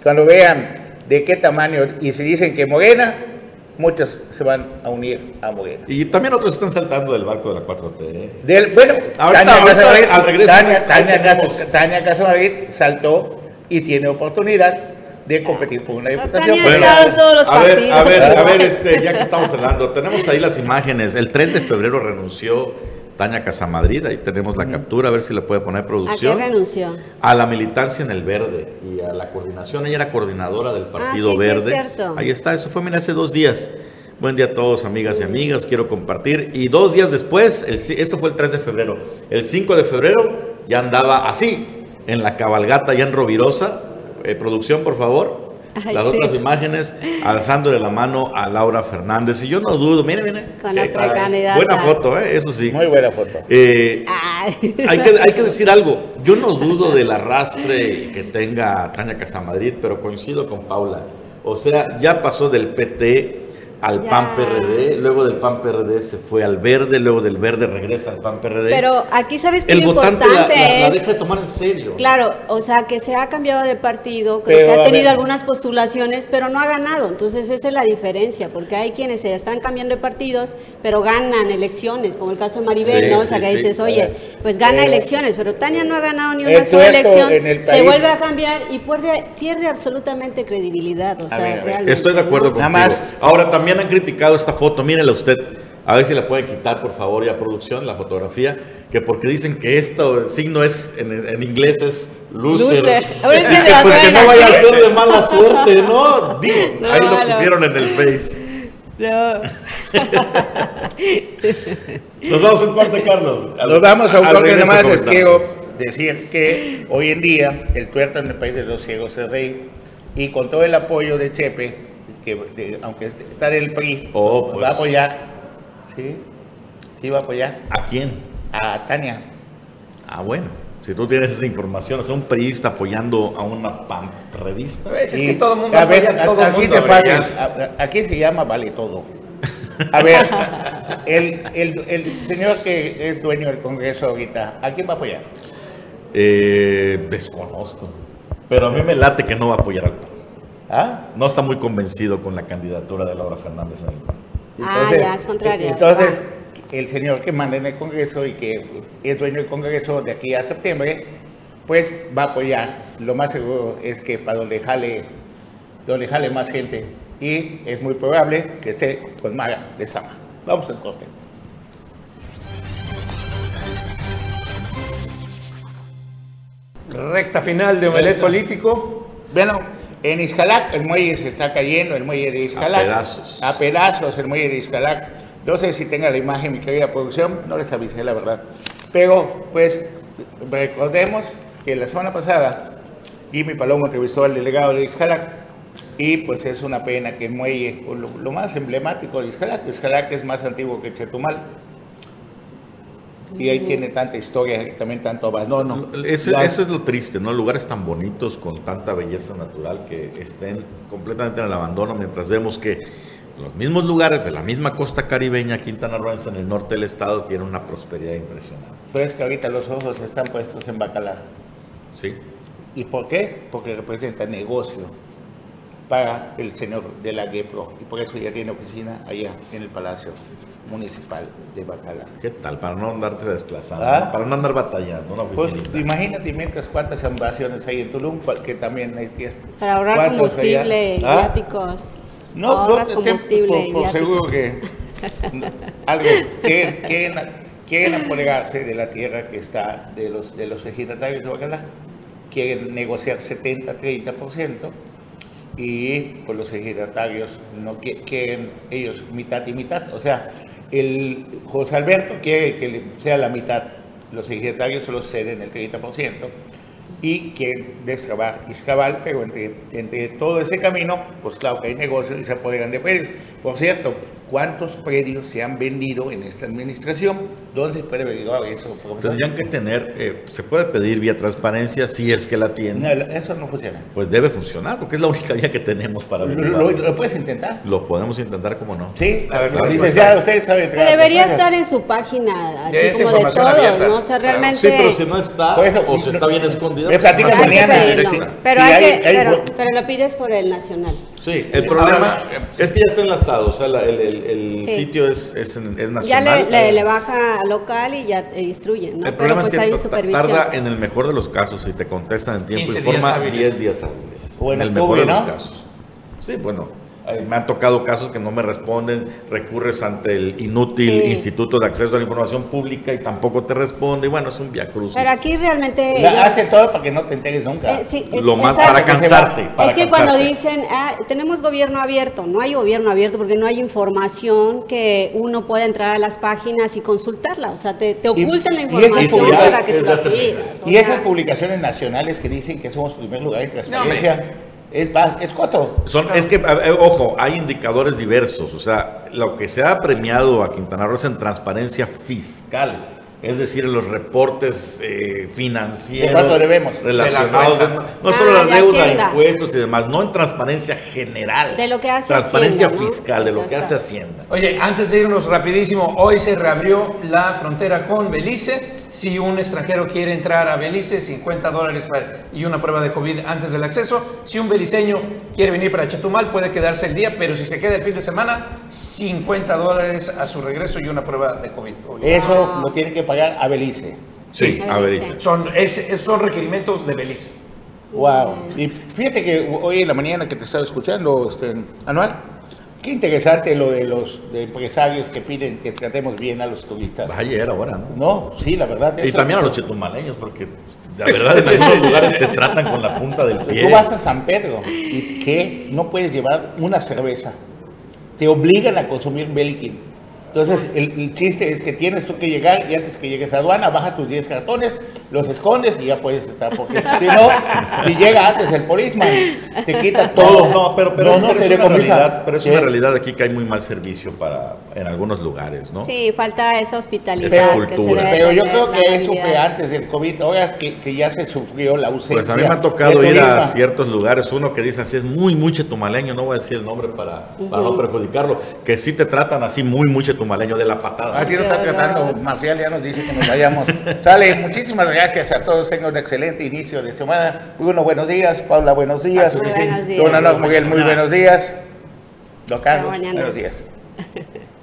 S8: Cuando vean de qué tamaño y si dicen que Morena, muchos se van a unir a Morena.
S7: Y también otros están saltando del barco de la 4T. ¿eh?
S8: Del, bueno,
S7: Ahorita-
S8: Tania
S7: ahorita,
S8: Casamadrid,
S7: al regreso,
S8: Tania, Tania Tania Casamadrid saltó y tiene oportunidad de competir por una diputación.
S7: Bueno,
S2: todos los
S7: a ver, a ver, a ver, este, ya que estamos hablando, tenemos ahí las imágenes. El 3 de febrero renunció Tania Casamadrid, ahí tenemos la captura, a ver si le puede poner
S2: ¿A qué
S7: producción.
S2: renunció?
S7: A la militancia en el verde y a la coordinación. Ella era coordinadora del Partido
S2: Ah, sí, sí, es
S7: Verde.
S2: cierto.
S7: Ahí está, eso fue mira, hace dos días. Buen día a todos, amigas y amigas. Quiero compartir. Y dos días después, el esto fue el 3 de febrero. El 5 de febrero ya andaba así, en la cabalgata, ya en Rovirosa. Eh, producción, por favor.
S2: Ay,
S7: Las
S2: sí.
S7: otras imágenes, alzándole la mano a Laura Fernández. Y yo no dudo, mire, mire.
S2: Con la
S7: eh, buena foto, eh, eso sí.
S8: Muy buena foto.
S7: Eh,
S2: Ay. <laughs>
S7: hay que, hay que decir algo. Yo no dudo del arrastre que tenga Tania Casamadrid, pero coincido con Paula. O sea, ya pasó del PT al
S2: Ya.
S7: PAN PRD, luego del PAN PRD se fue al verde, luego del verde regresa al PAN PRD.
S2: Pero aquí sabes que
S7: el
S2: lo
S7: votante la,
S2: importante
S7: la- la
S2: es
S7: deja de tomar en serio.
S2: Claro, o sea, que se ha cambiado de partido, creo
S8: Pero,
S2: que ha tenido algunas postulaciones, pero no ha ganado. Entonces, esa es la diferencia, porque hay quienes se están cambiando de partidos, pero ganan elecciones, como el caso de Maribel,
S7: Sí,
S2: ¿no? O
S7: sí,
S2: sea, que
S7: sí.
S2: dices, oye, pues gana
S8: Eh,
S2: elecciones, pero Tania no ha ganado ni una sola elección, se vuelve a cambiar y pierde, pierde absolutamente credibilidad. O sea,
S8: ver, a ver.
S2: realmente,
S7: Estoy de acuerdo
S2: ¿no?
S7: contigo.
S8: Nada más.
S7: Ahora, también han criticado esta foto, mírenla usted. A ver si la puede quitar, por favor, ya producción, la fotografía, que porque dicen que este signo es, en, en inglés es loser.
S2: Loser. <laughs> Ahora es
S7: Y
S2: que
S7: pues no vaya a ser de mala suerte, ¿no? Digo, <laughs>
S2: No,
S7: ahí lo
S2: no.
S7: pusieron en el Face.
S2: No. <laughs>
S7: Nos vamos a un corte, Carlos. Al-
S8: Nos vamos a un corte, nada más les quiero decir que hoy en día el tuerto en el país de los ciegos es rey y con todo el apoyo de Chepe, que de- aunque está del PRI,
S7: Oh, pues.
S8: va a apoyar, Sí, sí va a apoyar.
S7: ¿A quién?
S8: A Tania.
S7: Ah, bueno. Si tú tienes esa información, o sea, un periodista apoyando a una pamredista.
S4: Pues, es que todo el mundo
S8: a ver,
S4: a todo el
S8: aquí,
S4: mundo,
S8: te vale, a- aquí se llama vale todo. A ver, el, el, el señor que es dueño del Congreso ahorita, ¿a quién va a apoyar?
S7: Eh, desconozco. Pero a mí me late que no va a apoyar al PAN.
S8: ¿Ah?
S7: No está muy convencido con la candidatura de Laura Fernández en el PAN.
S2: Ah, ya, es contraria.
S8: Entonces, el señor que manda en el Congreso y que es dueño del Congreso de aquí a septiembre, pues va a apoyar. Lo más seguro es que para donde jale, donde jale más gente. Y es muy probable que esté con Maga de Sama. Vamos al corte.
S4: Recta final de Omelet Político.
S8: Bueno, en Iscalac el muelle se está cayendo, el muelle de Iscalac.
S7: A pedazos.
S8: A pedazos el muelle de Iscalac. No sé si tenga la imagen, mi querida producción, no les avisé la verdad. Pero, pues, recordemos que la semana pasada Jimmy Palomo entrevistó al delegado de Iscalac y pues es una pena que el muelle, lo, lo más emblemático de Iscalac, Iscalac es más antiguo que Chetumal. Y ahí tiene tanta historia también tanto abandono.
S7: Ese-
S8: La-
S7: eso es lo triste, ¿no? Lugares tan bonitos con tanta belleza natural que estén completamente en el abandono, mientras vemos que los mismos lugares de la misma costa caribeña, Quintana Roo, en el norte del estado, tienen una prosperidad impresionante.
S8: Pero es que ahorita los ojos están puestos en Bacalar.
S7: Sí.
S8: ¿Y por qué? Porque representa negocio para el señor de la GEPRO y por eso ya tiene oficina allá en el Palacio Municipal de Bacalar.
S7: ¿Qué tal? Para no andarte desplazando,
S8: ¿Ah?
S7: para no andar batallando, una
S8: Pues imagínate mientras cuántas ambaciones hay en Tulum, que también hay que...
S2: Para ahorrar
S8: ¿cuántos
S2: combustible y?
S8: ¿Ah?
S2: viáticos.
S8: No,
S2: Ahorras
S8: no,
S2: combustible
S8: por, por seguro que <laughs> algo quieren, quieren, quieren apoderarse de la tierra que está de los de los ejidatarios de Bacalar. Quieren negociar 70-30% y pues los ejidatarios no qui- quieren ellos mitad y mitad. O sea, el José Alberto quiere que sea la mitad. Los ejidatarios solo ceden el 30% y quieren descavar Izcabal, pero entre, entre todo ese camino, pues claro que hay negocios y se apoderan de predios. Por cierto, ¿cuántos predios se han vendido en esta administración? ¿Dónde se puede averiguar eso? profesor?
S7: Tendrían que tener, eh, se puede pedir vía transparencia si es que la
S8: No,
S7: tienen,
S8: eso no funciona.
S7: pues debe funcionar, porque es la única vía que tenemos para
S8: ¿Lo,
S7: averiguar.
S8: lo- lo puedes intentar?
S7: Lo podemos intentar, como no.
S8: Sí, a ver,
S7: Claro,
S8: usted sabe
S2: Que debería estar en su página, así
S4: De
S2: como de
S4: abierta.
S2: ¿no? O sea, realmente...
S7: Sí, pero si no está
S8: eso,
S7: o si está bien escondida, pues directa.
S2: Pero, hay que, pero lo pides por el nacional.
S7: Sí, el problema
S4: Ahora,
S7: es que ya está enlazado, o sea, la- el, el- el
S2: Sí.
S7: sitio es, es, es
S2: Ya
S7: nacional.
S2: le, le, le baja a local y ya te ¿no?
S7: El
S2: Pero
S7: problema
S2: pues
S7: es
S2: hay
S7: que tarda en el mejor de los casos, si te contestan en tiempo y
S4: 15 días
S7: forma,
S4: hábiles.
S7: 10 días hábiles.
S8: O en
S7: el
S8: octubre,
S7: mejor de
S8: ¿no?
S7: los casos. Sí, bueno, eh, me han tocado casos que no me responden, recurres ante el inútil
S2: Sí.
S7: Instituto de Acceso a la Información Pública y tampoco te responde, y bueno, es un viacrucis.
S2: Pero aquí realmente...
S8: La-
S2: ellos-
S8: hace todo para que no te enteres nunca.
S2: Eh, sí, es-
S7: Lo más
S2: exacto.
S7: para cansarte. para
S2: es que cuando dicen, ah, tenemos gobierno abierto, no hay gobierno abierto porque no hay información que uno pueda entrar a las páginas y consultarla. O sea, te, ocultan la
S8: y
S2: información para que
S7: es
S2: tú la
S8: Y esas publicaciones nacionales que dicen que somos primer lugar en
S4: No,
S8: transparencia, es, es coto.
S7: Son, es que, ojo, hay indicadores diversos. O sea, lo que se ha premiado a Quintana Roo es en transparencia fiscal. Es decir, en los reportes eh, financieros relacionados,
S4: De
S7: de
S4: la
S7: no, no solo
S2: Ah,
S7: la
S2: de
S7: deuda,
S2: Hacienda.
S7: impuestos y demás, no en transparencia general.
S2: De lo que hace
S7: Transparencia
S2: Hacienda, ¿no?
S7: fiscal, de
S2: O
S7: lo que hace Hacienda.
S4: Oye, antes de irnos rapidísimo, hoy se reabrió la frontera con Belice. Si un extranjero quiere entrar a Belice, 50 dólares para- y una prueba de COVID antes del acceso. Si un beliceño quiere venir para Chetumal, puede quedarse el día, pero si se queda el fin de semana, 50 dólares a su regreso y una prueba de COVID.
S8: Eso lo tiene que pagar a Belice.
S7: Sí,
S2: A Belice.
S4: Son, es- es- son requerimientos de Belice.
S8: Wow. Y fíjate que hoy en la mañana que te estaba escuchando, este, Anual, qué interesante lo de los de empresarios que piden que tratemos bien a los turistas.
S7: Vaya, era ahora, ¿no?
S8: No, sí, la verdad.
S7: Y también a los chetumaleños, porque la verdad en algunos lugares te tratan con la punta del pie.
S8: Tú vas a San Pedro y que no puedes llevar una cerveza. Te obligan a consumir Belikin. Entonces, el, el chiste es que tienes tú que llegar y antes que llegues a aduana, baja tus 10 cartones, los escondes y ya puedes estar, porque <laughs> si no, si llega antes el polisma, te quita todo.
S7: No, pero, pero, es, una realidad, pero es una realidad aquí que hay muy mal servicio para en algunos lugares, ¿no?
S2: Sí, falta esa hospitalidad.
S8: Esa cultura. pero yo creo que eso fue antes del COVID, ahora que, que, ya se sufrió la ausencia.
S7: Pues a mí me ha tocado ir a ciertos lugares, uno que dice así es muy, muy chetumaleño, no voy a decir el nombre para, para no perjudicarlo, que sí te tratan así muy, muy chetumaleño de la patada.
S8: Así nos está tratando, Marcial ya nos dice que nos vayamos. Sale, muchísimas gracias a todos. Tengan un excelente inicio de semana. Bruno, buenos días. Paula, buenos días.
S2: Muy buenos días.
S8: Don Ana Miguel, muy buenos días. Don Carlos, buenos días. <laughs>